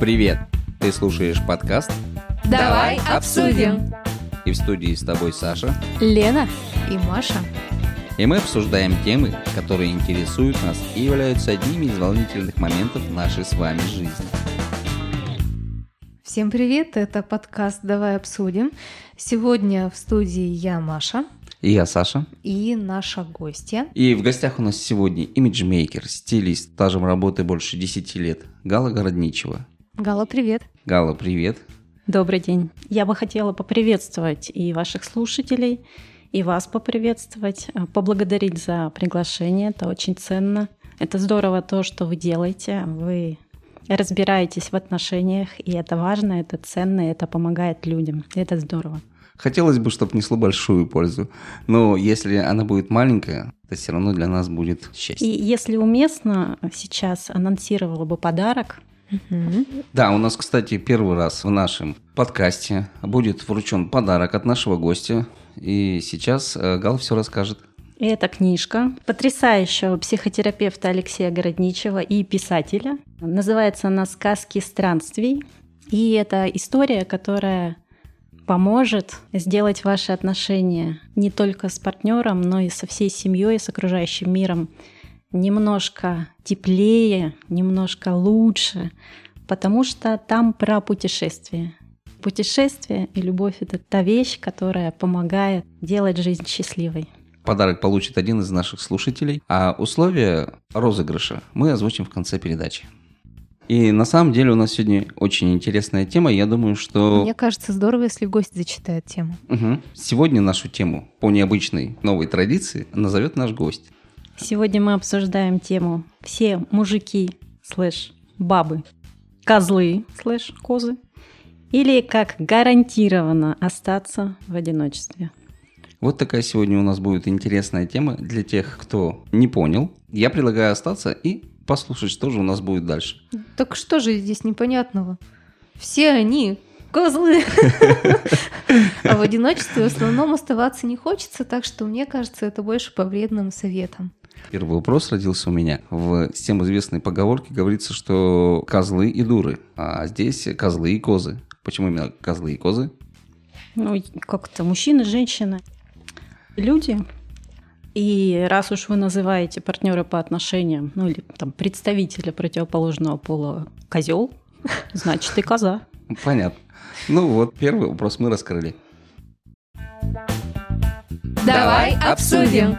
Привет! Ты слушаешь подкаст Давай обсудим. и в студии с тобой Саша. Лена и Маша. И мы обсуждаем темы, которые интересуют нас и являются одними из волнительных моментов нашей с вами жизни. Всем привет, это подкаст «Давай обсудим». Сегодня в студии я, Маша, И я Саша. и наша гостья. И в гостях у нас сегодня имиджмейкер, стилист, стажем работы больше 10 лет, Гала Городничева. Гала, привет. Гала, привет. Добрый день. Я бы хотела поприветствовать и ваших слушателей, и вас поприветствовать, э, поблагодарить за приглашение. Это очень ценно. Это здорово то, что вы делаете. Вы разбираетесь в отношениях, и это важно, это ценно, и это помогает людям. Это здорово. Хотелось бы, чтобы несло большую пользу, но если она будет маленькая, то все равно для нас будет И счастье. если уместно, сейчас анонсировала бы подарок. Да, у нас, кстати, первый раз в нашем подкасте будет вручен подарок от нашего гостя. И сейчас э, Гал все расскажет. И Это книжка потрясающего психотерапевта Алексея Городничева и писателя. Называется она «Сказки странствий». И это история, которая поможет сделать ваши отношения не только с партнером, но и со всей семьей, с окружающим миром немножко теплее, немножко лучше, потому что там про путешествие. Путешествие и любовь — это та вещь, которая помогает делать жизнь счастливой. Подарок получит один из наших слушателей, а условия розыгрыша мы озвучим в конце передачи. И на самом деле у нас сегодня очень интересная тема. Я думаю, что Мне кажется, здорово, если гость зачитает тему. Мгм. сегодня нашу тему по необычной новой традиции назовет наш гость. Сегодня мы обсуждаем тему «Все мужики слэш бабы, козлы слэш козы» или как гарантированно остаться в одиночестве. Вот такая сегодня у нас будет интересная тема для тех, кто не понял. Я предлагаю остаться и послушать, что же у нас будет дальше. Так что же здесь непонятного? Все они козлы. А в одиночестве в основном оставаться не хочется, так что мне кажется, это больше по вредным советам. Первый вопрос родился у меня. В всем известной поговорке говорится, что козлы и дуры, а здесь козлы и козы. Почему именно козлы и козы? Ну, как-то мужчины, женщины, люди. И раз уж вы называете партнера по отношениям, ну или там представителя противоположного пола козел, значит и коза. Понятно. Ну вот, первый вопрос мы раскрыли. Давай обсудим.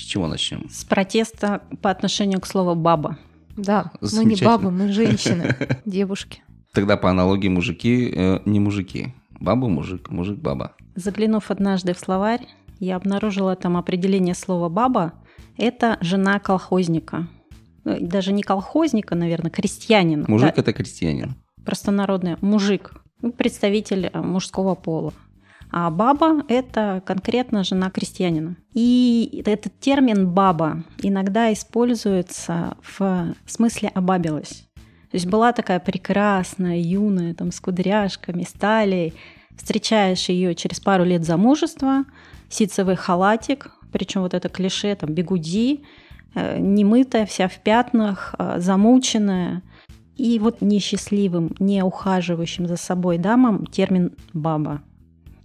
С чего начнем? С протеста по отношению к слову баба. Да, мы не бабы, мы женщины, девушки. Тогда по аналогии мужики э, не мужики. Баба мужик, мужик баба. Заглянув однажды в словарь, я обнаружила там определение слова «баба» — это жена колхозника. Ну, Даже не колхозника, наверное, крестьянина. Мужик Да, это крестьянин. простонародное мужик, ну, представитель э, мужского пола. А баба – это конкретно жена крестьянина. И этот термин «баба» иногда используется в смысле «обабилась». То есть была такая прекрасная, юная, там, с кудряшками, с талией. Встречаешь ее через пару лет замужества, ситцевый халатик, причем вот это клише, там, бегуди, э, немытая, вся в пятнах, э, замученная. И вот несчастливым, не ухаживающим за собой дамам термин «баба».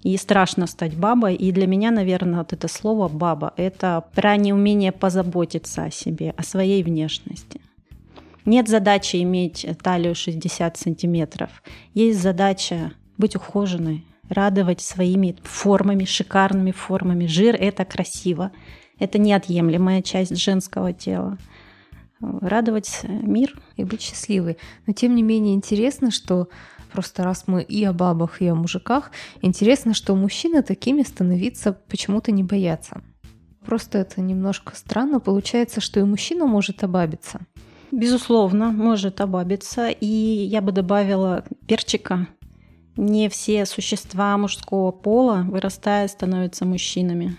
И страшно стать бабой. И для меня, наверное, вот это слово «баба» — это про неумение позаботиться о себе, о своей внешности. Нет задачи иметь талию 60 сантиметров. Есть задача быть ухоженной, радовать своими формами, шикарными формами. Жир – это красиво. Это неотъемлемая часть женского тела. Радовать мир и быть счастливой. Но тем не менее интересно, что просто раз мы и о бабах, и о мужиках, интересно, что мужчины такими становиться почему-то не боятся. Просто это немножко странно. Получается, что и мужчина может обабиться. Безусловно, может обабиться. И я бы добавила перчика. Не все существа мужского пола, вырастая, становятся мужчинами.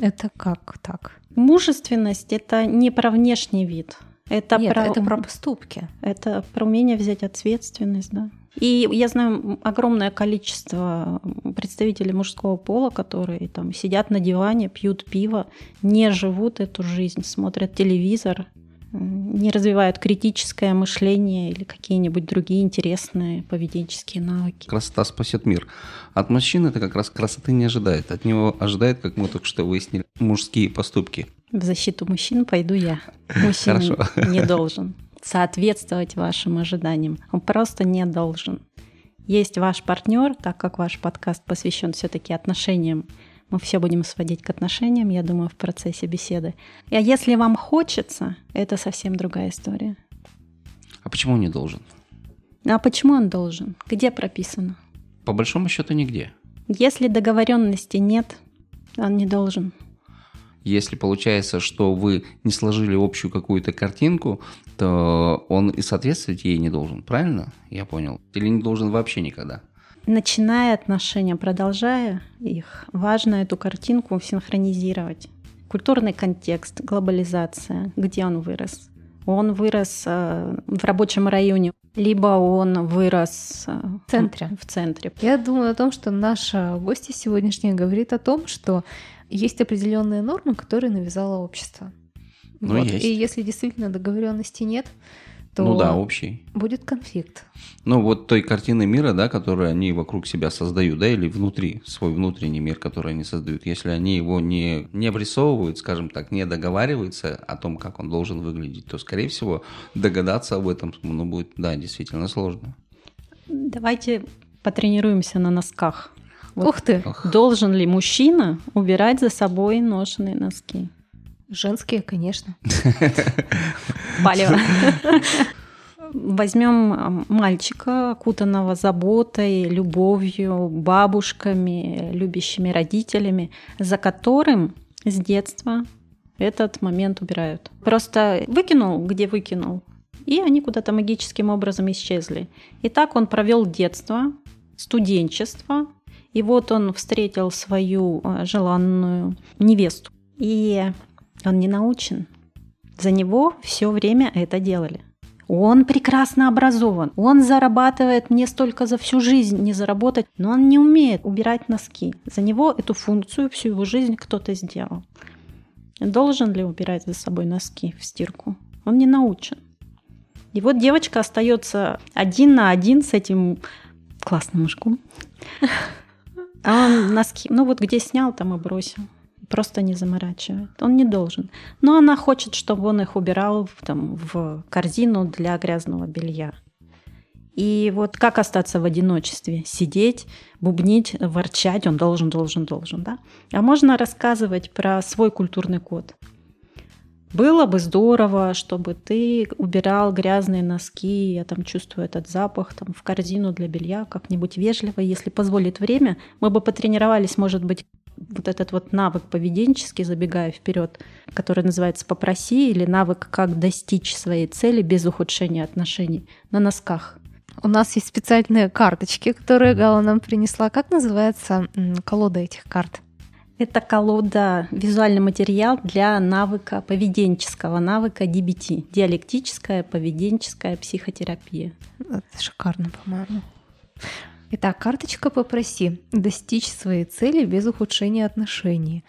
Это как так? Мужественность – это не про внешний вид. Это Нет, про... это про поступки. Это про умение взять ответственность, да. И я знаю огромное количество представителей мужского пола, которые там сидят на диване, пьют пиво, не живут эту жизнь, смотрят телевизор, не развивают критическое мышление или какие-нибудь другие интересные поведенческие навыки. Красота спасет мир. От мужчины это как раз красоты не ожидает. От него ожидает, как мы только что выяснили, мужские поступки. В защиту мужчин пойду я. Мужчина не должен соответствовать вашим ожиданиям. Он просто не должен. Есть ваш партнер, так как ваш подкаст посвящен все-таки отношениям мы все будем сводить к отношениям, я думаю, в процессе беседы. А если вам хочется, это совсем другая история. А почему он не должен? А почему он должен? Где прописано? По большому счету нигде. Если договоренности нет, он не должен. Если получается, что вы не сложили общую какую-то картинку, то он и соответствовать ей не должен, правильно? Я понял. Или не должен вообще никогда? начиная отношения, продолжая их, важно эту картинку синхронизировать. Культурный контекст, глобализация, где он вырос. Он вырос э, в рабочем районе, либо он вырос э, в центре. В центре. Я думаю о том, что наша гостья сегодняшняя говорит о том, что есть определенные нормы, которые навязало общество. Ну, вот. есть. И если действительно договоренности нет, то ну да, общий. будет конфликт. Ну вот той картины мира, да, которую они вокруг себя создают, да, или внутри, свой внутренний мир, который они создают, если они его не, не обрисовывают, скажем так, не договариваются о том, как он должен выглядеть, то, скорее всего, догадаться об этом ну, будет, да, действительно сложно. Давайте потренируемся на носках. Вот Ух ты! Должен ли мужчина убирать за собой ношенные носки? Женские, конечно. Палево. Возьмем мальчика, окутанного заботой, любовью, бабушками, любящими родителями, за которым с детства этот момент убирают. Просто выкинул, где выкинул, и они куда-то магическим образом исчезли. И так он провел детство, студенчество, и вот он встретил свою а, желанную невесту. И он не научен. За него все время это делали. Он прекрасно образован. Он зарабатывает мне столько за всю жизнь не заработать, но он не умеет убирать носки. За него эту функцию всю его жизнь кто-то сделал. Должен ли убирать за собой носки в стирку? Он не научен. И вот девочка остается один на один с этим классным мужиком. А он носки, ну вот где снял, там и бросил просто не заморачивает. Он не должен. Но она хочет, чтобы он их убирал в, там, в корзину для грязного белья. И вот как остаться в одиночестве? Сидеть, бубнить, ворчать, он должен, должен, должен, да? А можно рассказывать про свой культурный код. Было бы здорово, чтобы ты убирал грязные носки, я там чувствую этот запах, там в корзину для белья, как-нибудь вежливо, если позволит время, мы бы потренировались, может быть, вот этот вот навык поведенческий, забегая вперед, который называется «попроси» или навык «как достичь своей цели без ухудшения отношений» на носках. У нас есть специальные карточки, которые Гала нам принесла. Как называется колода этих карт? Это колода, визуальный материал для навыка поведенческого, навыка DBT, диалектическая поведенческая психотерапия. Это шикарно, по-моему. Итак, карточка «Попроси» – достичь своей цели без ухудшения отношений.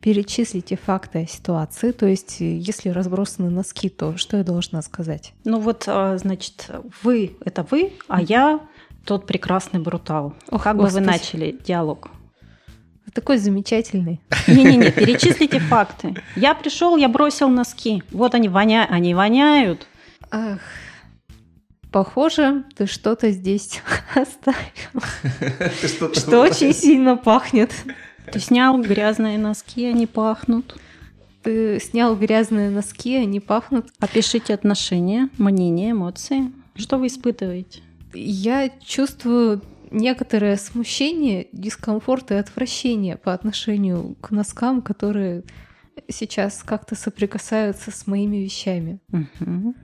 Перечислите факты о ситуации, то есть если разбросаны носки, то что я должна сказать? Ну вот, а, значит, вы – это вы, а я тот прекрасный брутал. Ох, как Господи. бы вы начали диалог? Такой замечательный. Не-не-не, перечислите факты. Я пришел, я бросил носки. Вот они воняют, они воняют. Ах, Похоже, ты что-то здесь оставил. Что очень сильно пахнет. Ты снял грязные носки, они пахнут. Ты снял грязные носки, они пахнут. Опишите отношения, мнения, эмоции. Что вы испытываете? Я чувствую некоторое смущение, дискомфорт и отвращение по отношению к носкам, которые сейчас как-то соприкасаются с моими вещами. Угу.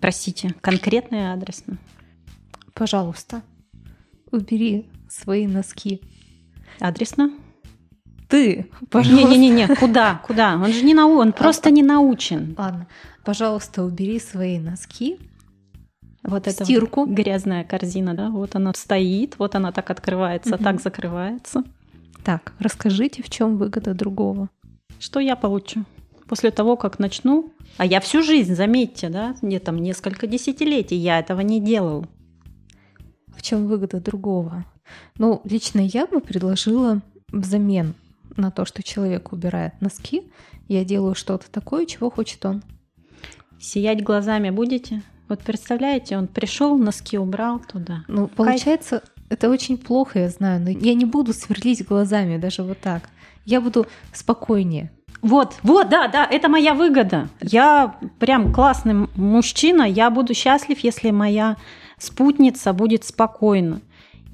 Простите, конкретно и адресно. Пожалуйста, убери свои носки. Адресно? Ты, пожалуйста. Не-не-не, куда, куда? Он же не нау, он просто не научен. Ладно, пожалуйста, убери свои носки. Вот это стирку. Вот грязная корзина, да, вот она стоит, вот она так открывается, угу. так закрывается. Так, расскажите, в чем выгода другого. Что я получу? после того, как начну, а я всю жизнь, заметьте, да, мне там несколько десятилетий, я этого не делал. В чем выгода другого? Ну, лично я бы предложила взамен на то, что человек убирает носки, я делаю что-то такое, чего хочет он. Сиять глазами будете? Вот представляете, он пришел, носки убрал туда. Ну, получается, это очень плохо, я знаю, но я не буду сверлить глазами даже вот так. Я буду спокойнее. Вот, вот, да, да, это моя выгода. Я прям классный мужчина, я буду счастлив, если моя спутница будет спокойна.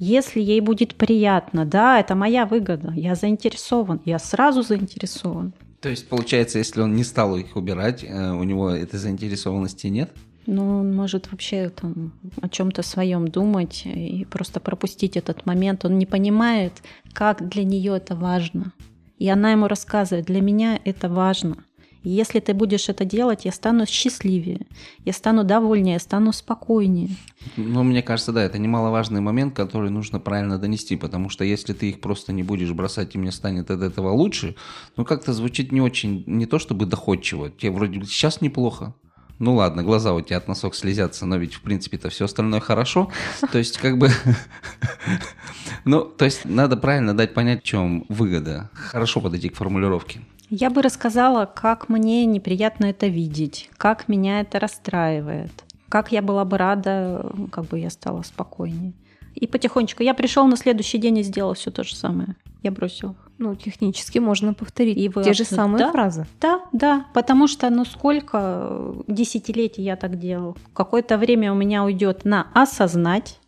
Если ей будет приятно, да, это моя выгода. Я заинтересован, я сразу заинтересован. То есть, получается, если он не стал их убирать, э, у него этой заинтересованности нет? Ну, он может вообще там о чем-то своем думать и просто пропустить этот момент. Он не понимает, как для нее это важно. И она ему рассказывает, для меня это важно. И если ты будешь это делать, я стану счастливее, я стану довольнее, я стану спокойнее. Ну, мне кажется, да, это немаловажный момент, который нужно правильно донести, потому что если ты их просто не будешь бросать, и мне станет от этого лучше, ну, как-то звучит не очень, не то чтобы доходчиво. Тебе вроде сейчас неплохо, ну ладно, глаза у тебя от носок слезятся, но ведь в принципе-то все остальное хорошо. То есть как бы... Ну, то есть надо правильно дать понять, в чем выгода. Хорошо подойти к формулировке. Я бы рассказала, как мне неприятно это видеть, как меня это расстраивает, как я была бы рада, как бы я стала спокойнее. И потихонечку. Я пришел на следующий день и сделал все то же самое. Я бросил. Ну, технически можно повторить и вы те же самые да, фразы. Да, да, потому что, ну, сколько десятилетий я так делал. Какое-то время у меня уйдет на осознать,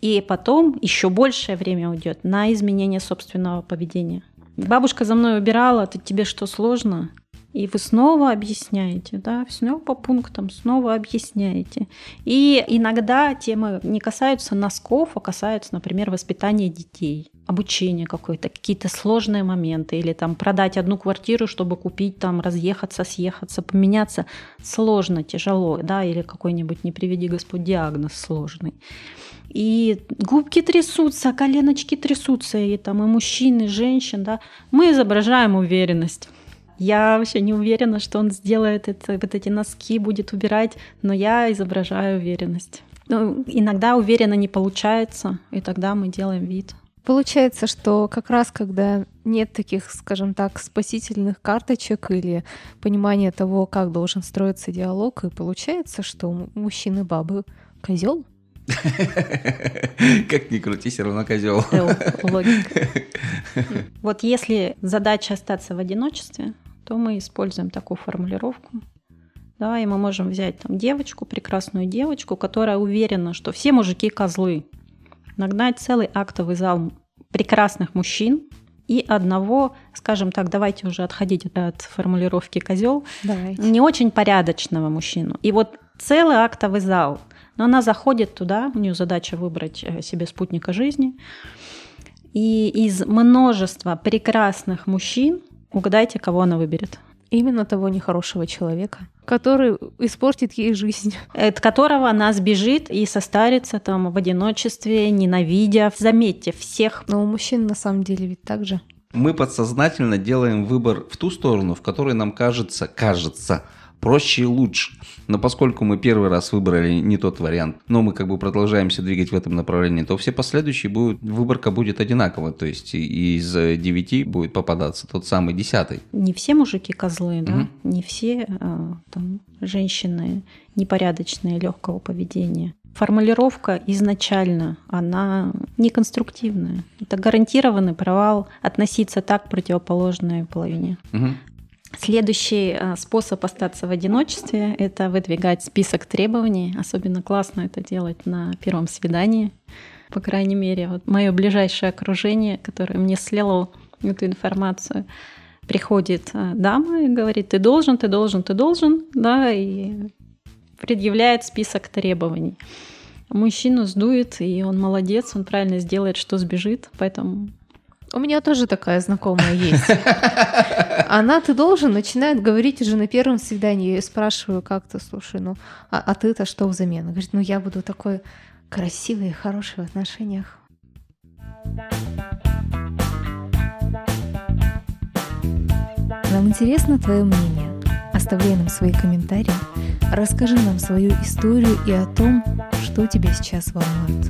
и потом еще большее время уйдет на изменение собственного поведения. Бабушка за мной убирала, ты тебе что сложно? И вы снова объясняете, да, снова по пунктам, снова объясняете. И иногда темы не касаются носков, а касаются, например, воспитания детей, обучения какое-то, какие-то сложные моменты, или там продать одну квартиру, чтобы купить, там, разъехаться, съехаться, поменяться. Сложно, тяжело, да, или какой-нибудь, не приведи Господь, диагноз сложный и губки трясутся, коленочки трясутся, и там и мужчин, и женщин, да, мы изображаем уверенность. Я вообще не уверена, что он сделает это, вот эти носки, будет убирать, но я изображаю уверенность. Ну, иногда уверенно не получается, и тогда мы делаем вид. Получается, что как раз когда нет таких, скажем так, спасительных карточек или понимания того, как должен строиться диалог, и получается, что мужчины бабы козел. Как ни крути, все равно козел. Логика. Вот если задача остаться в одиночестве, то мы используем такую формулировку. Да, и мы можем взять там девочку, прекрасную девочку, которая уверена, что все мужики козлы. Нагнать целый актовый зал прекрасных мужчин и одного, скажем так, давайте уже отходить от формулировки козел, не очень порядочного мужчину. И вот целый актовый зал – но она заходит туда, у нее задача выбрать э, себе спутника жизни. И из множества прекрасных мужчин угадайте, кого она выберет. Именно того нехорошего человека, который испортит ей жизнь. От которого она сбежит и состарится там в одиночестве, ненавидя. Заметьте, всех. Но у мужчин на самом деле ведь так же. Мы подсознательно делаем выбор в ту сторону, в которой нам кажется, кажется, проще и лучше. Но поскольку мы первый раз выбрали не тот вариант, но мы как бы продолжаемся двигать в этом направлении, то все последующие будут, выборка будет одинакова. То есть из девяти будет попадаться тот самый десятый. Не все мужики козлы, да? Угу. Не все а, там, женщины непорядочные, легкого поведения. Формулировка изначально, она неконструктивная. Это гарантированный провал относиться так к противоположной половине. Угу. Следующий э, способ остаться в одиночестве – это выдвигать список требований. Особенно классно это делать на первом свидании. По крайней мере, вот мое ближайшее окружение, которое мне слило эту информацию, приходит э, дама и говорит, ты должен, ты должен, ты должен, да, и предъявляет список требований. Мужчину сдует, и он молодец, он правильно сделает, что сбежит, поэтому у меня тоже такая знакомая есть. Она, ты должен, начинает говорить уже на первом свидании. Я спрашиваю как-то, слушай, ну, а, а ты-то что взамен? Она говорит, ну, я буду такой красивый и хороший в отношениях. Нам интересно твое мнение. оставляй нам свои комментарии, расскажи нам свою историю и о том, что тебя сейчас волнует.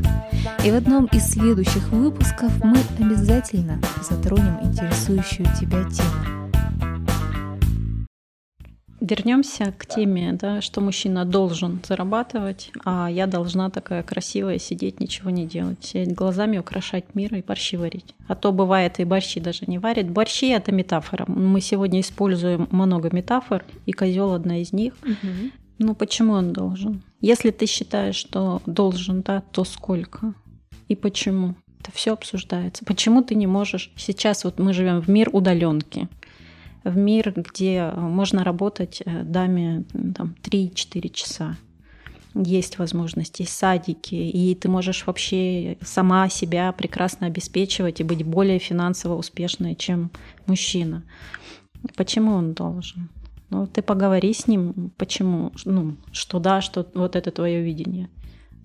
И в одном из следующих выпусков мы обязательно затронем интересующую тебя тему. Вернемся к теме, да, что мужчина должен зарабатывать, а я должна такая красивая сидеть, ничего не делать, сидеть глазами украшать мир и борщи варить. А то бывает и борщи даже не варят. Борщи это метафора. Мы сегодня используем много метафор, и козел одна из них. Угу. Ну почему он должен? Если ты считаешь, что должен, да, то сколько и почему? Это все обсуждается. Почему ты не можешь? Сейчас вот мы живем в мир удаленки в мир, где можно работать э, даме там, 3-4 часа. Есть возможности, есть садики, и ты можешь вообще сама себя прекрасно обеспечивать и быть более финансово успешной, чем мужчина. Почему он должен? Ну, ты поговори с ним, почему, ну, что да, что вот это твое видение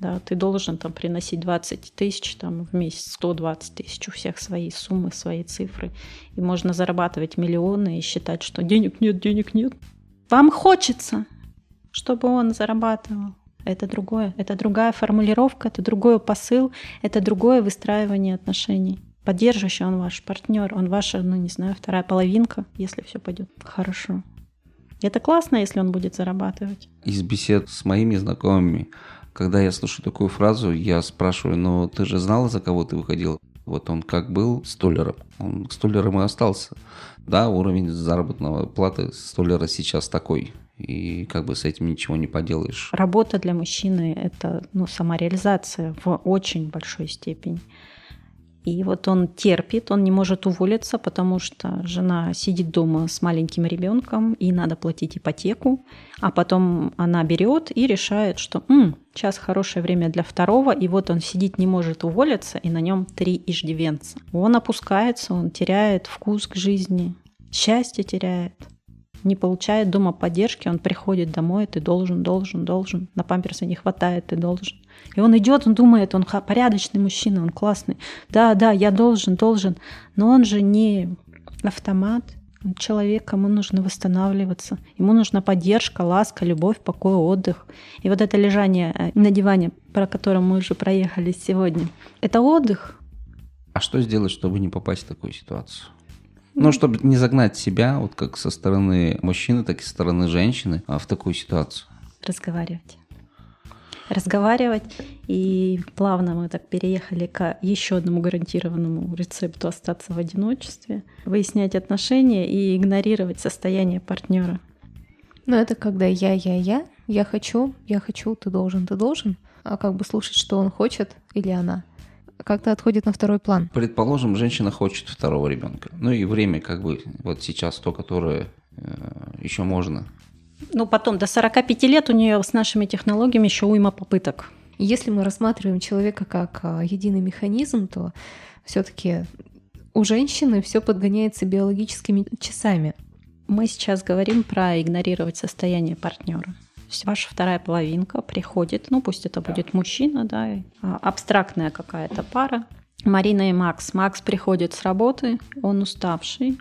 да, ты должен там приносить 20 тысяч там, в месяц, 120 тысяч, у всех свои суммы, свои цифры. И можно зарабатывать миллионы и считать, что денег нет, денег нет. Вам хочется, чтобы он зарабатывал. Это другое, это другая формулировка, это другой посыл, это другое выстраивание отношений. Поддерживающий он ваш партнер, он ваша, ну не знаю, вторая половинка, если все пойдет хорошо. Это классно, если он будет зарабатывать. Из бесед с моими знакомыми когда я слышу такую фразу, я спрашиваю, ну ты же знала, за кого ты выходил? Вот он как был столером, он столером и остался. Да, уровень заработной платы столера сейчас такой, и как бы с этим ничего не поделаешь. Работа для мужчины – это ну, самореализация в очень большой степени. И вот он терпит, он не может уволиться, потому что жена сидит дома с маленьким ребенком, и надо платить ипотеку. А потом она берет и решает, что М, сейчас хорошее время для второго, и вот он сидит, не может уволиться, и на нем три иждивенца. Он опускается, он теряет вкус к жизни, счастье теряет не получает дома поддержки, он приходит домой, ты должен, должен, должен, на памперсы не хватает, ты должен. И он идет, он думает, он порядочный мужчина, он классный. Да, да, я должен, должен. Но он же не автомат, человек, кому нужно восстанавливаться. Ему нужна поддержка, ласка, любовь, покой, отдых. И вот это лежание э, на диване, про которое мы уже проехали сегодня, это отдых. А что сделать, чтобы не попасть в такую ситуацию? Ну, чтобы не загнать себя, вот как со стороны мужчины, так и со стороны женщины, а в такую ситуацию. Разговаривать. Разговаривать. И плавно мы так переехали к еще одному гарантированному рецепту остаться в одиночестве, выяснять отношения и игнорировать состояние партнера. Ну, это когда я, я, я, я хочу, я хочу, ты должен, ты должен, а как бы слушать, что он хочет или она как-то отходит на второй план. Предположим, женщина хочет второго ребенка. Ну и время как бы вот сейчас то, которое э, еще можно. Ну потом до 45 лет у нее с нашими технологиями еще уйма попыток. Если мы рассматриваем человека как а, единый механизм, то все-таки у женщины все подгоняется биологическими часами. Мы сейчас говорим про игнорировать состояние партнера ваша вторая половинка приходит, ну пусть это будет мужчина, да, а, абстрактная какая-то пара. Марина и Макс. Макс приходит с работы, он уставший,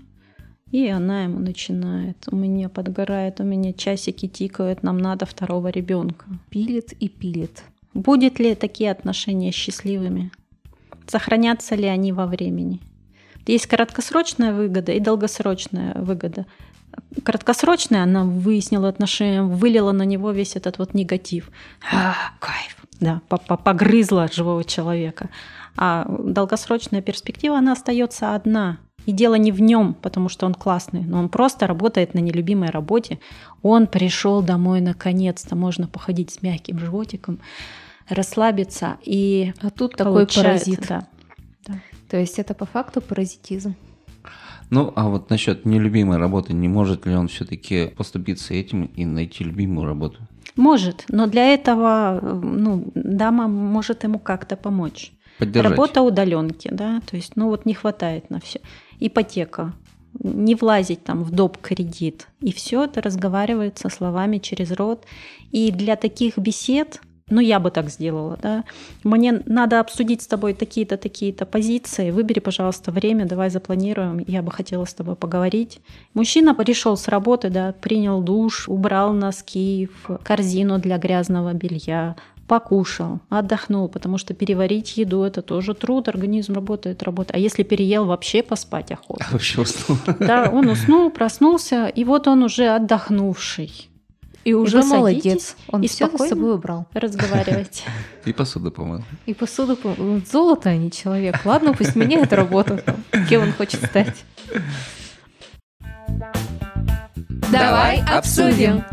и она ему начинает. У меня подгорает, у меня часики тикают, нам надо второго ребенка. Пилит и пилит. Будет ли такие отношения счастливыми? Сохранятся ли они во времени? Есть краткосрочная выгода и долгосрочная выгода краткосрочная, она выяснила отношения, вылила на него весь этот вот негатив. А, кайф. Да, погрызла живого человека. А долгосрочная перспектива, она остается одна. И дело не в нем, потому что он классный, но он просто работает на нелюбимой работе. Он пришел домой наконец-то, можно походить с мягким животиком, расслабиться. И а тут такой паразит. Да. Да. То есть это по факту паразитизм. Ну, а вот насчет нелюбимой работы, не может ли он все-таки поступиться этим и найти любимую работу? Может, но для этого ну, дама может ему как-то помочь. Поддержать. Работа удаленки, да, то есть, ну вот не хватает на все. Ипотека, не влазить там в доп. кредит. И все это разговаривается словами через рот. И для таких бесед ну, я бы так сделала, да. Мне надо обсудить с тобой такие-то, такие-то позиции. Выбери, пожалуйста, время, давай запланируем. Я бы хотела с тобой поговорить. Мужчина пришел с работы, да, принял душ, убрал носки в корзину для грязного белья, покушал, отдохнул, потому что переварить еду это тоже труд, организм работает, работает. А если переел, вообще поспать охота. Вообще уснул. Да, он уснул, проснулся, и вот он уже отдохнувший. И уже вы молодец. Он и все с собой убрал. Разговаривать. И посуду помыл. И посуду пом- золото, а не человек. Ладно, пусть меняет работу. Кем он хочет стать. Давай обсудим.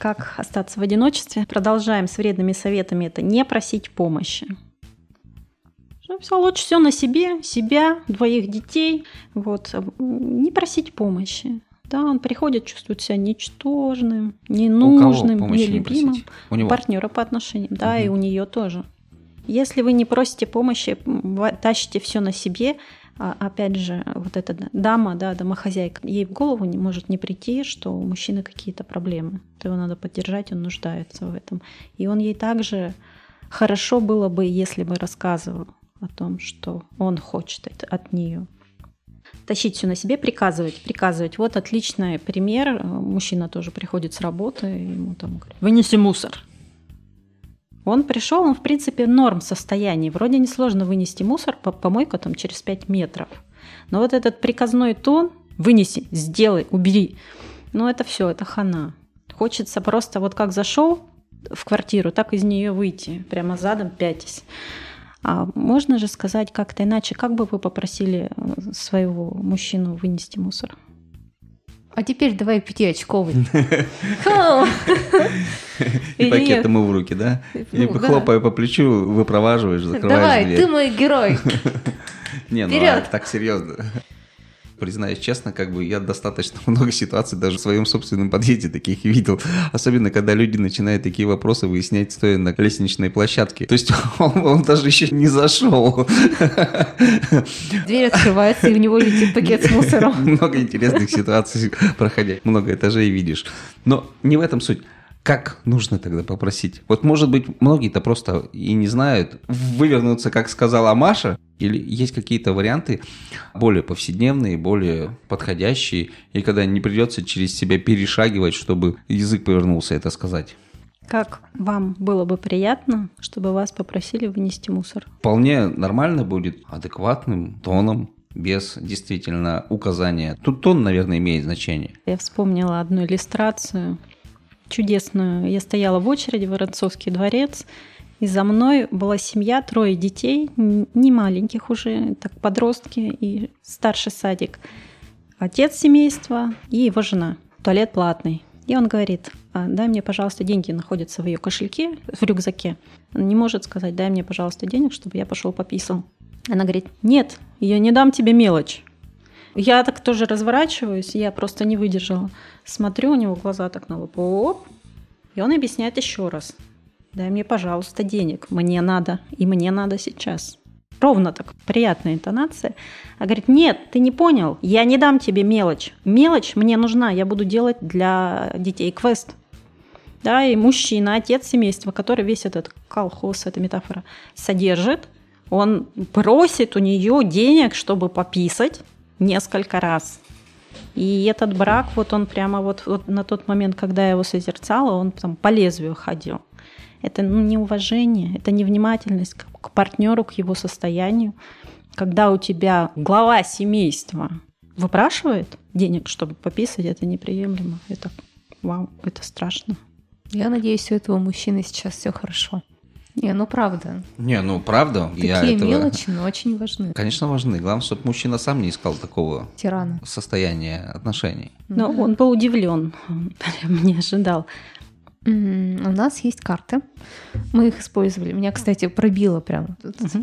Как остаться в одиночестве? Продолжаем с вредными советами. Это не просить помощи. Все лучше все на себе, себя, двоих детей. Вот. Не просить помощи. Да, он приходит, чувствует себя ничтожным, ненужным, не нелюбимым. просить? У него. партнера по отношениям, да, Мгм. и у нее тоже. Если вы не просите помощи, тащите все на себе, а, опять же, вот эта дама, да, домохозяйка, ей в голову не может не прийти, что у мужчины какие-то проблемы. То его надо поддержать, он нуждается в этом. И он ей также хорошо было бы, если бы рассказывал о том, что он хочет это от нее. Тащить все на себе, приказывать, приказывать. Вот отличный пример. Мужчина тоже приходит с работы, ему там говорят, вынеси мусор. Он пришел, он в принципе норм состоянии. Вроде несложно вынести мусор, по помойка там через 5 метров. Но вот этот приказной тон, вынеси, сделай, убери, ну это все, это хана. Хочется просто вот как зашел в квартиру, так из нее выйти, прямо задом пятясь. А можно же сказать как-то иначе, как бы вы попросили э, своего мужчину вынести мусор? А теперь давай пятиочковый. И пакет ему в руки, да? И Ну, хлопая по плечу, выпроваживаешь, закрываешь Давай, ты мой герой. Не, ну а так серьезно. Признаюсь честно, как бы я достаточно много ситуаций даже в своем собственном подъезде таких видел. Особенно, когда люди начинают такие вопросы выяснять, стоя на лестничной площадке. То есть он, он даже еще не зашел. Дверь открывается, и в него летит пакет с мусором. Много интересных ситуаций проходя. Много этажей видишь. Но не в этом суть. Как нужно тогда попросить? Вот, может быть, многие-то просто и не знают вывернуться, как сказала Маша, или есть какие-то варианты более повседневные, более подходящие, и когда не придется через себя перешагивать, чтобы язык повернулся это сказать. Как вам было бы приятно, чтобы вас попросили вынести мусор? Вполне нормально будет адекватным тоном, без действительно указания. Тут тон, наверное, имеет значение. Я вспомнила одну иллюстрацию чудесную. Я стояла в очереди в Воронцовский дворец, и за мной была семья, трое детей, не маленьких уже, так подростки и старший садик. Отец семейства и его жена. Туалет платный. И он говорит, «А, дай мне, пожалуйста, деньги находятся в ее кошельке, в рюкзаке. Он не может сказать, дай мне, пожалуйста, денег, чтобы я пошел пописал. Она говорит, нет, я не дам тебе мелочь. Я так тоже разворачиваюсь, я просто не выдержала. Смотрю, у него глаза так на лоб. Оп. И он объясняет еще раз. Дай мне, пожалуйста, денег. Мне надо. И мне надо сейчас. Ровно так, приятная интонация. А говорит, нет, ты не понял, я не дам тебе мелочь. Мелочь мне нужна, я буду делать для детей квест. Да, и мужчина, отец семейства, который весь этот колхоз, эта метафора, содержит, он просит у нее денег, чтобы пописать несколько раз. И этот брак, вот он прямо вот, вот на тот момент, когда я его созерцала, он там по лезвию ходил. Это ну, неуважение, это невнимательность к, к партнеру, к его состоянию. Когда у тебя глава семейства выпрашивает денег, чтобы пописать, это неприемлемо. Это вау, это страшно. Я надеюсь, у этого мужчины сейчас все хорошо. Не, ну правда. Не, ну правда, я Такие этого... мелочи, но очень важны. Конечно, важны. Главное, чтобы мужчина сам не искал такого Тирана. состояния отношений. Но Да. он был удивлен, он прям не ожидал. У нас есть карты. Мы их использовали. Меня, кстати, пробило прям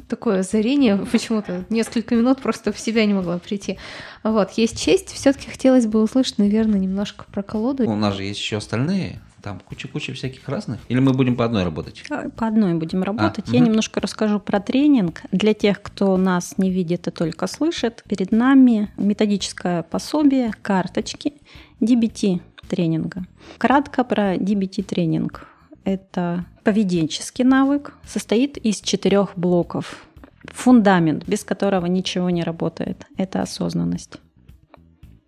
такое озарение. Почему-то несколько минут просто в себя не могла прийти. Вот, есть честь. Все-таки хотелось бы услышать, наверное, немножко про колоду. У нас же есть еще остальные. Там куча-куча всяких разных. Или мы будем по одной работать? А, По одной будем работать. Я мгм. немножко расскажу про тренинг. Для тех, кто нас не видит и только слышит, перед нами методическое пособие, карточки DBT тренинга. Кратко про DBT тренинг. это поведенческий навык, состоит из четырех блоков. Фундамент, без которого ничего не работает, это осознанность.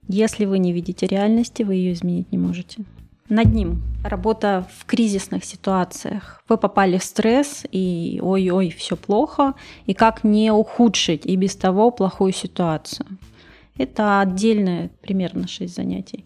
Если вы не видите реальности, вы ее изменить не можете. Над ним работа в кризисных ситуациях. Вы попали в стресс, и ой-ой, все плохо, и как не ухудшить и без того плохую ситуацию. Это отдельное примерно 6 занятий.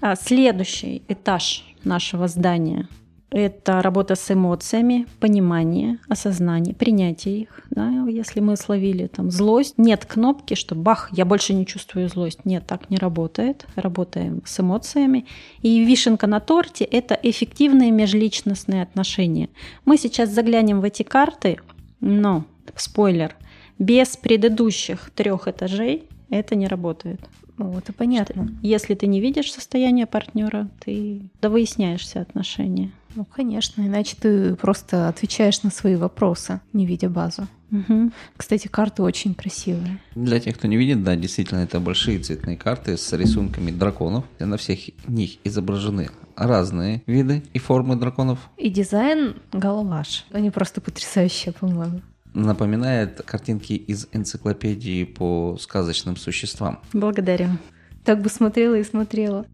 А следующий этаж нашего здания – это работа с эмоциями, понимание, осознание, принятие их. Да? Если мы словили там злость, нет кнопки, что бах, я больше не чувствую злость. Нет, так не работает. Работаем с эмоциями. И вишенка на торте – это эффективные межличностные отношения. Мы сейчас заглянем в эти карты, но, спойлер, без предыдущих трех этажей это не работает. Ну, это понятно. Что, если ты не видишь состояние партнера, ты довыясняешься отношения. Ну, конечно, иначе ты просто отвечаешь на свои вопросы, не видя базу. Угу. Кстати, карты очень красивые. Для тех, кто не видит, да, действительно, это большие цветные карты с рисунками драконов. И на всех них изображены разные виды и формы драконов. И дизайн головаш. Они просто потрясающие, по-моему напоминает картинки из энциклопедии по сказочным существам. Благодарю. Так бы смотрела и смотрела.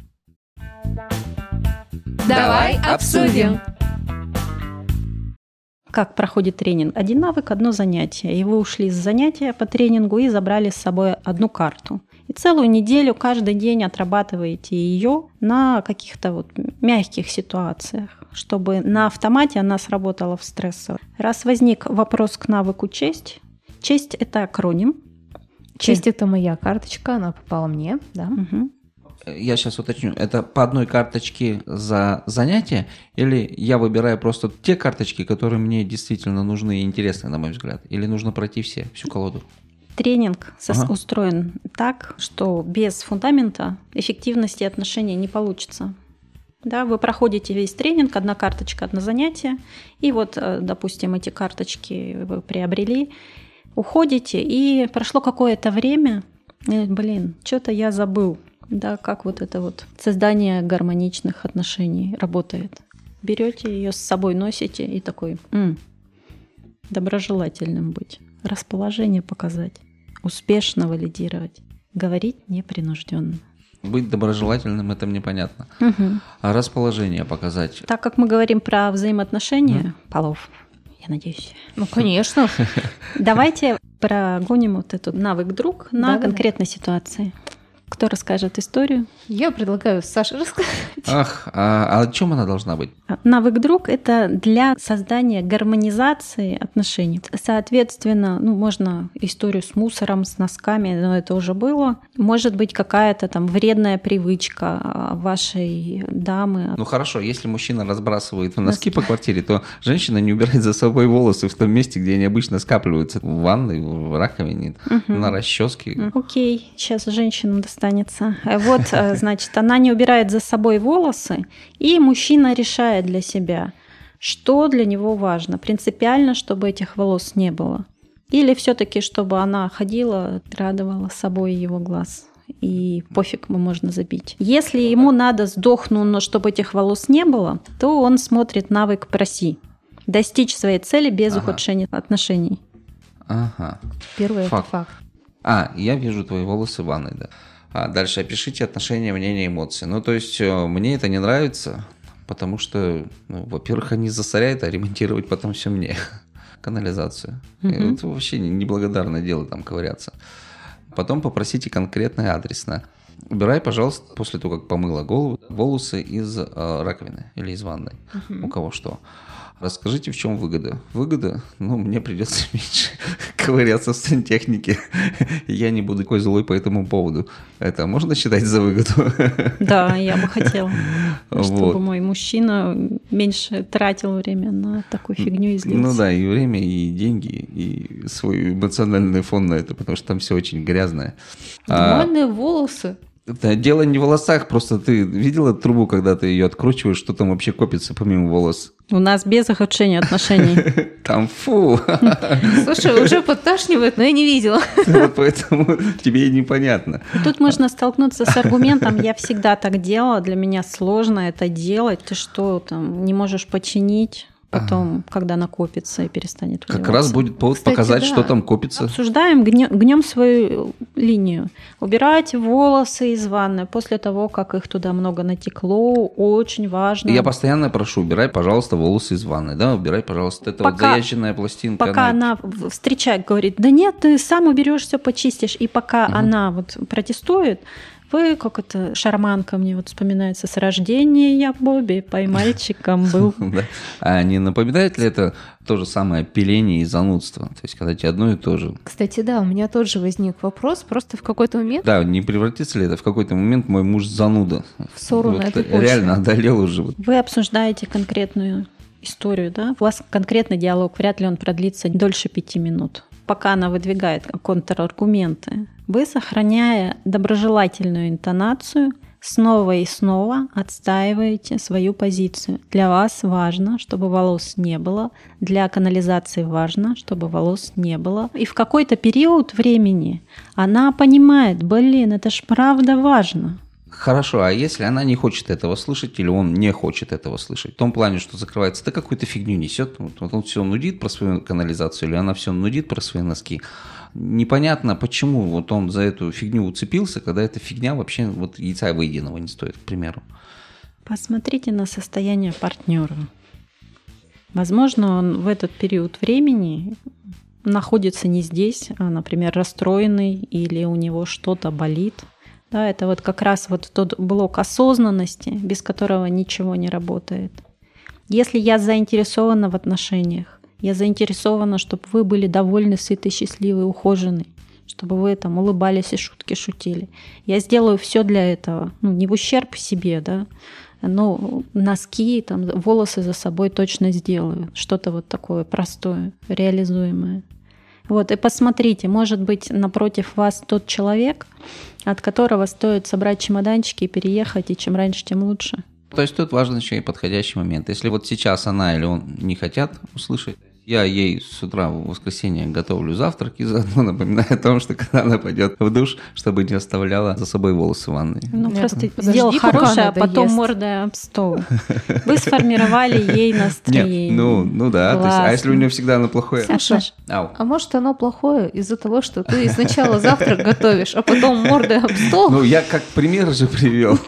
Давай обсудим. Как проходит тренинг? Один навык, одно занятие. И вы ушли с занятия по тренингу и забрали с собой одну карту. И целую неделю каждый день отрабатываете ее на каких-то вот мягких ситуациях, чтобы на автомате она сработала в стрессор. Раз возник вопрос к навыку честь, честь это акроним. Честь это моя карточка, она попала мне, да. Угу. Я сейчас уточню, это по одной карточке за занятие, или я выбираю просто те карточки, которые мне действительно нужны и интересны, на мой взгляд, или нужно пройти все, всю колоду? Тренинг ага. устроен так, что без фундамента эффективности отношений не получится. Да, вы проходите весь тренинг, одна карточка, одно занятие, и вот, э, допустим, эти карточки вы приобрели, уходите, и прошло какое-то время, и, блин, что-то я забыл, да, как вот это вот создание гармоничных отношений работает. Берете ее с собой, носите и такой, м-м, доброжелательным быть, расположение показать успешно валидировать, говорить непринужденно. Быть доброжелательным это мне понятно. Угу. А расположение показать. Так как мы говорим про взаимоотношения угу. полов, я надеюсь. Ну, конечно. Давайте прогоним вот этот навык друг на да, конкретной да. ситуации. Кто расскажет историю? Я предлагаю Саше рассказать. Ах, а, а о чем она должна быть? Навык друг – это для создания гармонизации отношений. Соответственно, ну, можно историю с мусором, с носками, но это уже было. Может быть, какая-то там вредная привычка а, вашей дамы. Ну хорошо, если мужчина разбрасывает носки по квартире, то женщина не убирает за собой волосы в том месте, где они обычно скапливаются. В ванной, в раковине, на расческе. Окей, сейчас женщинам останется. Вот, э, значит, она не убирает за собой волосы, и мужчина решает для себя, что для него важно. Принципиально, чтобы этих волос не было. Или все-таки, чтобы она ходила, радовала собой его глаз. И пофиг, ему можно забить. Если ему надо сдохну, но чтобы этих волос не было, то он смотрит навык проси. Достичь своей цели без ага. ухудшения отношений. Ага. Первый факт. факт. А, я вижу твои волосы в ванной, да. А дальше опишите отношения, мнения, эмоции. Ну, то есть, э, мне это не нравится, потому что, ну, во-первых, они засоряют, а ремонтировать потом все мне. Канализацию. Mm-hmm. Это вообще неблагодарное дело там ковыряться. Потом попросите конкретно адресно. Убирай, пожалуйста, после того, как помыла голову, волосы из э, раковины или из ванной. Uh-huh. У кого что. Расскажите, в чем выгода? Выгода? Ну, мне придется меньше ковыряться в сантехнике. Я не буду такой злой по этому поводу. Это можно считать за выгоду? Да, я бы хотела, чтобы вот. мой мужчина меньше тратил время на такую фигню и злился. Ну да, и время, и деньги, и свой эмоциональный фон на это, потому что там все очень грязное. Нормальные а... волосы. Это дело не в волосах, просто ты видела трубу, когда ты ее откручиваешь, что там вообще копится помимо волос? У нас без ухудшения отношений. Там фу. Слушай, уже подташнивает, но я не видела. Поэтому тебе и непонятно. Тут можно столкнуться с аргументом, я всегда так делала, для меня сложно это делать, ты что там, не можешь починить? Потом, когда накопится и перестанет Как выливаться. раз будет повод Кстати, показать, да. что там копится. Обсуждаем, гнем, гнем свою линию. Убирать волосы из ванны после того, как их туда много натекло, очень важно. Я постоянно прошу, убирай, пожалуйста, волосы из ванны, да, убирай, пожалуйста. Это вот Пока- заезженная пластинка. Пока она в- встречает, говорит, да нет, ты сам уберешь, все почистишь. И пока она вот протестует, вы, как это, шарманка мне вот вспоминается, с рождения я Бобби, поймальчиком был. Да. А не напоминает ли это то же самое пиление и занудство? То есть, когда тебе одно и то же. Кстати, да, у меня тоже возник вопрос. Просто в какой-то момент Да, не превратится ли это в какой-то момент мой муж зануда? В ссору на этой. Реально одолел уже. Вы обсуждаете конкретную историю, да? У вас конкретный диалог, вряд ли он продлится дольше пяти минут. Пока она выдвигает контраргументы, вы, сохраняя доброжелательную интонацию, снова и снова отстаиваете свою позицию. Для вас важно, чтобы волос не было, для канализации важно, чтобы волос не было. И в какой-то период времени она понимает, блин, это ж правда важно. Хорошо, а если она не хочет этого слышать или он не хочет этого слышать? В том плане, что закрывается, да какую-то фигню несет. Вот, он все нудит про свою канализацию или она все нудит про свои носки. Непонятно, почему вот он за эту фигню уцепился, когда эта фигня вообще вот яйца выеденного не стоит, к примеру. Посмотрите на состояние партнера. Возможно, он в этот период времени находится не здесь, а, например, расстроенный или у него что-то болит. Да, это вот как раз вот тот блок осознанности, без которого ничего не работает. Если я заинтересована в отношениях, я заинтересована, чтобы вы были довольны, сыты, счастливы, ухожены, чтобы вы там улыбались и шутки шутили. Я сделаю все для этого, ну, не в ущерб себе, да, но носки, там, волосы за собой точно сделаю. Что-то вот такое простое, реализуемое. Вот, и посмотрите, может быть, напротив вас тот человек, от которого стоит собрать чемоданчики и переехать, и чем раньше, тем лучше. То есть тут важен еще и подходящий момент. Если вот сейчас она или он не хотят услышать, я ей с утра в воскресенье готовлю завтрак и заодно напоминаю о том, что когда она пойдет в душ, чтобы не оставляла за собой волосы в ванной. Ну, Нет, просто подожди, сделал хорошее, а потом мордой об стол. Вы сформировали ей настроение. Нет, ну, ну да, то есть, а если у нее всегда оно плохое? Саша, Ау. а может оно плохое из-за того, что ты сначала завтрак готовишь, а потом мордой об стол? Ну, я как пример же привел.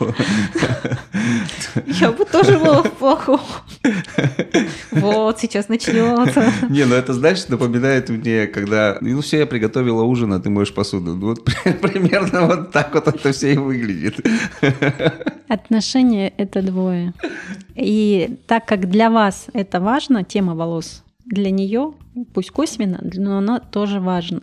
Я бы тоже была в плохом. Вот, сейчас начнется. Не, ну это, знаешь, напоминает мне, когда, ну все, я приготовила ужин, а ты моешь посуду. Ну, Вот примерно вот так вот это все и выглядит. Отношения — это двое. И так как для вас это важно, тема волос, для нее, пусть косвенно, но она тоже важна.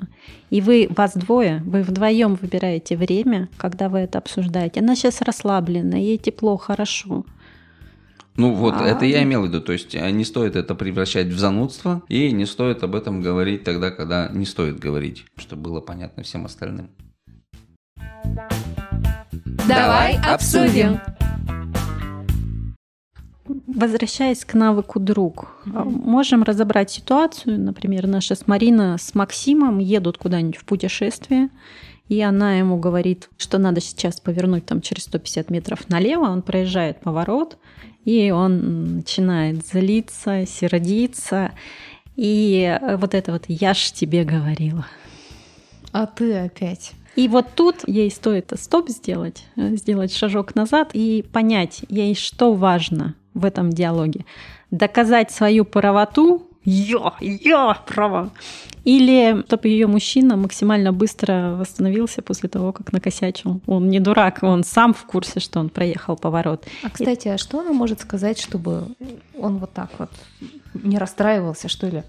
И вы, вас двое, вы вдвоем выбираете время, когда вы это обсуждаете. Она сейчас расслаблена, ей тепло, хорошо. Ну вот, А. это я имел в виду. То есть а, не стоит это превращать в занудство, и не стоит об этом говорить тогда, когда не стоит говорить, чтобы было понятно всем остальным. Давай обсудим. Возвращаясь к навыку друг, а, можем разобрать ситуацию. Например, наша с Марина с Максимом едут куда-нибудь в путешествие, и она ему говорит, что надо сейчас повернуть там через 150 метров налево. Он проезжает поворот, и он начинает злиться, сердиться. И вот это вот «я ж тебе говорила». А ты опять. И вот тут ей стоит стоп сделать, сделать шажок назад и понять, ей что важно в этом диалоге. Доказать свою правоту, я, я права. Или чтобы ее мужчина максимально быстро восстановился после того, как накосячил. Он не дурак, он сам в курсе, что он проехал поворот. А, кстати, а что она может сказать, чтобы он вот так вот не расстраивался, что ли?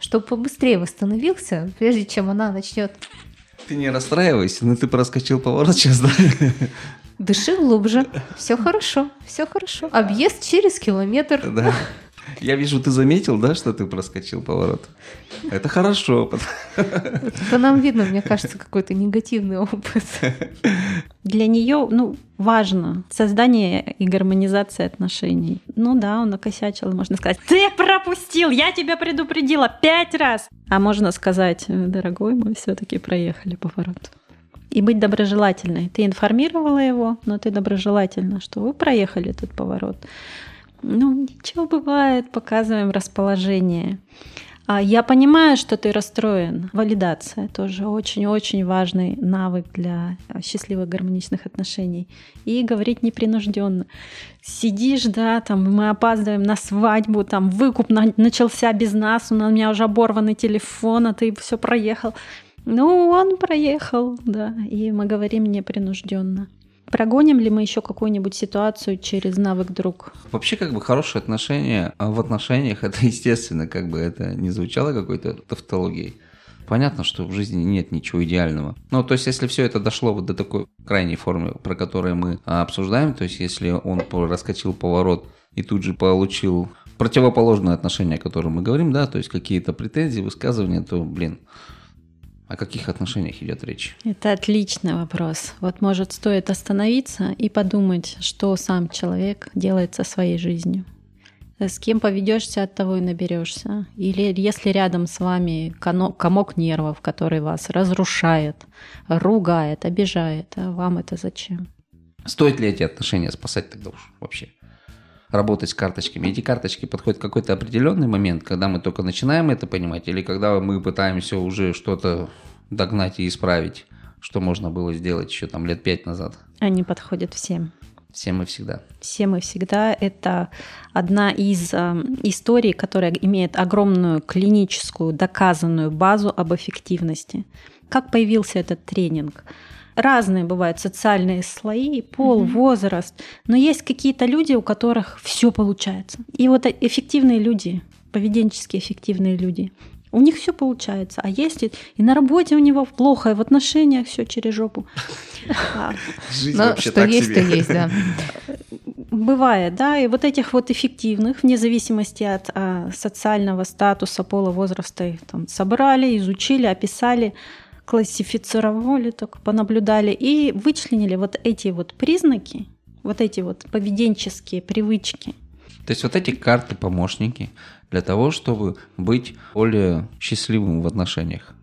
Чтобы побыстрее восстановился, прежде чем она начнет Ты не расстраивайся, но ты проскочил поворот сейчас, да? дыши глубже. Все хорошо, все хорошо. Объезд через километр. Да. Я вижу, ты заметил, да, что ты проскочил поворот? Это хорошо. По нам видно, мне кажется, какой-то негативный опыт. Для нее, ну, важно создание и гармонизация отношений. Ну да, он накосячил, можно сказать, ты пропустил, я тебя предупредила пять раз. А можно сказать, дорогой, мы все-таки проехали поворот. И быть доброжелательной. Ты информировала его, но ты доброжелательна, что вы проехали этот поворот. Ну, ничего бывает, показываем расположение. А я понимаю, что ты расстроен. Валидация тоже очень-очень важный навык для счастливых гармоничных отношений. И говорить непринужденно. Сидишь, да, там мы опаздываем на свадьбу, там выкуп начался без нас, у меня уже оборванный телефон, а ты все проехал. Ну, он проехал, да, и мы говорим непринужденно. Прогоним ли мы еще какую-нибудь ситуацию через навык друг? Вообще, как бы хорошие отношения а в отношениях, это естественно, как бы это не звучало какой-то тавтологией. Понятно, что в жизни нет ничего идеального. Ну, то есть, если все это дошло вот до такой крайней формы, про которую мы обсуждаем, то есть, если он раскочил поворот и тут же получил противоположное отношение, о котором мы говорим, да, то есть какие-то претензии, высказывания, то, блин, о каких отношениях идет речь? Это отличный вопрос. Вот может стоит остановиться и подумать, что сам человек делает со своей жизнью. С кем поведешься, от того и наберешься. Или если рядом с вами комок нервов, который вас разрушает, ругает, обижает, а вам это зачем? Стоит ли эти отношения спасать тогда уж вообще? Работать с карточками. Эти карточки подходят в какой-то определенный момент, когда мы только начинаем это понимать, или когда мы пытаемся уже что-то догнать и исправить, что можно было сделать еще там лет пять назад. Они подходят всем. Всем и всегда. Всем и всегда. Это одна из э, историй, которая имеет огромную клиническую доказанную базу об эффективности. Как появился этот тренинг? Разные бывают социальные слои, пол, mm возраст, но есть какие-то люди, у которых все получается. И вот эффективные люди, поведенчески эффективные люди, у них все получается. А если и на работе у него плохо, и в отношениях все через жопу. Жизнь вообще что есть, то есть, да. Бывает, да, и вот этих вот эффективных, вне зависимости от а, социального статуса, пола, возраста, там, собрали, изучили, описали, классифицировали, так понаблюдали и вычленили вот эти вот признаки, вот эти вот поведенческие привычки. То есть вот эти карты-помощники для того, чтобы быть более счастливым в отношениях.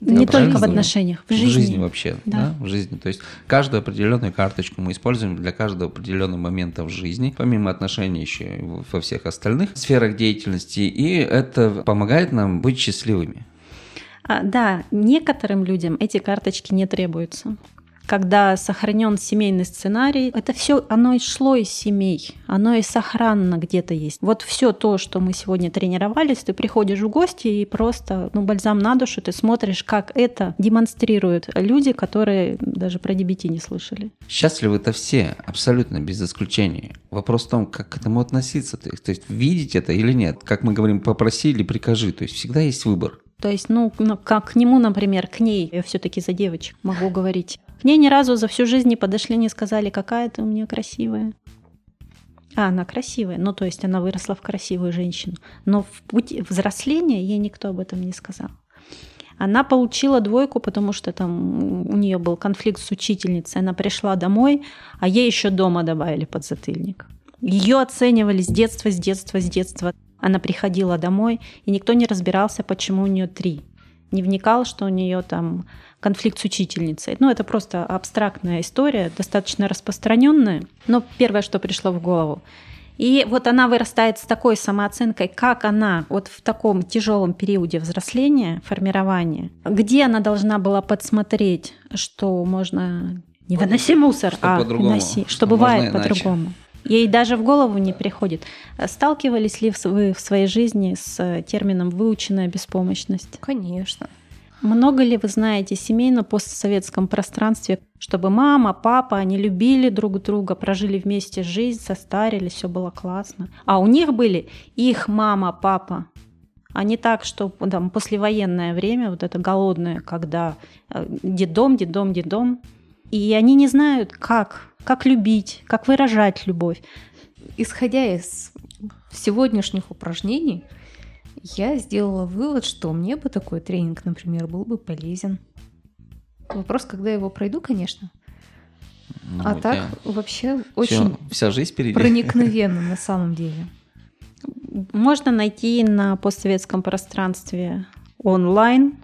Не да, только в отношениях, в жизни. В жизни вообще, да. да, в жизни. То есть каждую определенную карточку мы используем для каждого определенного момента в жизни, помимо отношений еще во всех остальных сферах деятельности, и это помогает нам быть счастливыми. А, да, некоторым людям эти карточки не требуются. Когда сохранен семейный сценарий, это все, оно и шло из семей, оно и сохранно где-то есть. Вот все то, что мы сегодня тренировались, ты приходишь в гости и просто, ну, бальзам на душу, ты смотришь, как это демонстрируют люди, которые даже про DBT не слышали. Счастливы-то все, абсолютно, без исключения. Вопрос в том, как к этому относиться, то есть, то есть видеть это или нет. Как мы говорим, попроси или прикажи, то есть всегда есть выбор. То есть, ну, как к нему, например, к ней, я все-таки за девочек могу говорить. К ней ни разу за всю жизнь не подошли, не сказали, какая ты у меня красивая. А, она красивая. Ну, то есть она выросла в красивую женщину. Но в пути взросления ей никто об этом не сказал. Она получила двойку, потому что там у нее был конфликт с учительницей. Она пришла домой, а ей еще дома добавили подзатыльник. Ее оценивали с детства, с детства, с детства. Она приходила домой, и никто не разбирался, почему у нее три. Не вникал, что у нее там конфликт с учительницей. Ну, это просто абстрактная история, достаточно распространенная. Но первое, что пришло в голову. И вот она вырастает с такой самооценкой, как она вот в таком тяжелом периоде взросления, формирования, где она должна была подсмотреть, что можно не выноси мусор, что а выноси, что, что бывает по-другому. Ей даже в голову не приходит. Сталкивались ли вы в своей жизни с термином «выученная беспомощность»? Конечно. Много ли вы знаете семейно-постсоветском пространстве, чтобы мама, папа, они любили друг друга, прожили вместе жизнь, состарились, все было классно. А у них были их мама, папа, а не так, что там послевоенное время, вот это голодное, когда э, дедом, дедом, дедом, и они не знают, как как любить, как выражать любовь. Исходя из сегодняшних упражнений я сделала вывод, что мне бы такой тренинг, например, был бы полезен. Вопрос, когда я его пройду, конечно. Ну, а так тебя вообще очень вся жизнь впереди. проникновенно на самом деле. Можно найти на постсоветском пространстве онлайн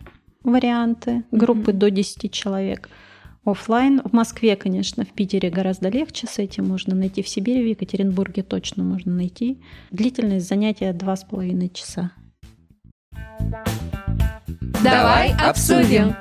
варианты группы до 10 человек. Оффлайн в Москве, конечно, в Питере гораздо легче с этим можно найти. В Сибири, в Екатеринбурге точно можно найти. Длительность занятия 2,5 часа. Давай обсудим.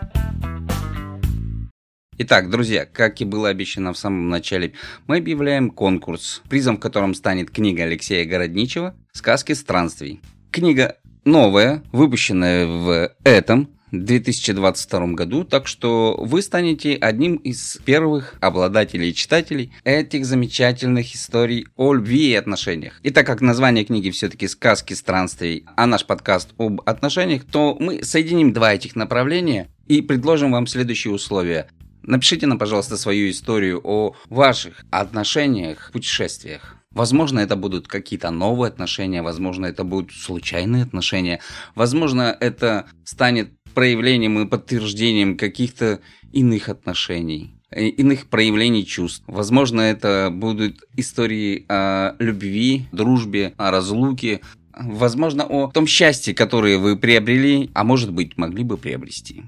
Итак, друзья, как и было обещано в самом начале, мы объявляем конкурс, призом в котором станет книга Алексея Городничева «Сказки странствий». Книга новая, выпущенная в этом 2022 году, так что вы станете одним из первых обладателей и читателей этих замечательных историй о любви и отношениях. И так как название книги все-таки «Сказки странствий», а наш подкаст об отношениях, то мы соединим два этих направления и предложим вам следующие условия. Напишите нам, пожалуйста, свою историю о ваших отношениях, путешествиях. Возможно, это будут какие-то новые отношения, возможно, это будут случайные отношения, возможно, это станет проявлением и подтверждением каких-то иных отношений, э, иных проявлений чувств. Возможно, это будут истории о любви, дружбе, о разлуке, возможно, о том счастье, которое вы приобрели, а может быть, могли бы приобрести.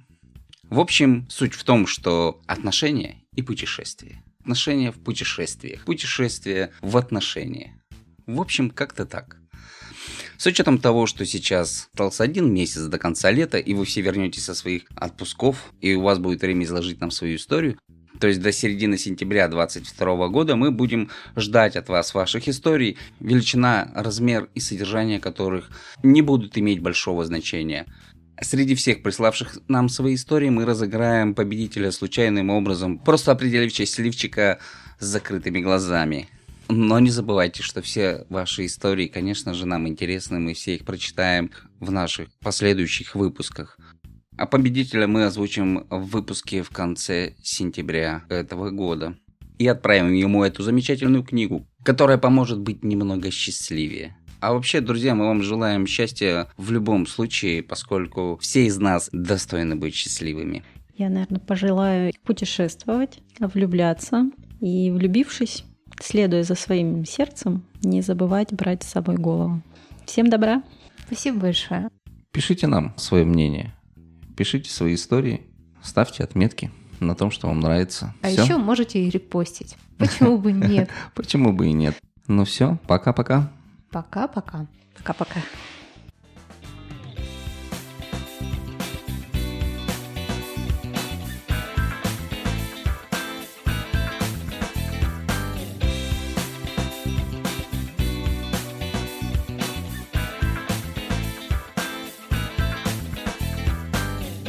В общем, суть в том, что отношения и путешествия. Отношения в путешествиях. Путешествия в отношения. В общем, как-то так. С учетом того, что сейчас остался один месяц до конца лета, и вы все вернетесь со своих отпусков, и у вас будет время изложить нам свою историю, то есть до середины сентября 2022 года мы будем ждать от вас ваших историй, величина, размер и содержание которых не будут иметь большого значения. Среди всех приславших нам свои истории мы разыграем победителя случайным образом, просто определив счастливчика с закрытыми глазами. Но не забывайте, что все ваши истории, конечно же, нам интересны, мы все их прочитаем в наших последующих выпусках. А победителя мы озвучим в выпуске в конце сентября этого года. И отправим ему эту замечательную книгу, которая поможет быть немного счастливее. А вообще, друзья, мы вам желаем счастья в любом случае, поскольку все из нас достойны быть счастливыми. Я, наверное, пожелаю путешествовать, влюбляться и, влюбившись, следуя за своим сердцем, не забывать брать с собой голову. Всем добра! Спасибо большое. Пишите нам свое мнение, пишите свои истории, ставьте отметки на том, что вам нравится. А Всё? еще можете и репостить. Почему бы нет? Почему бы и нет? Ну все, пока-пока. Пока-пока. Пока-пока.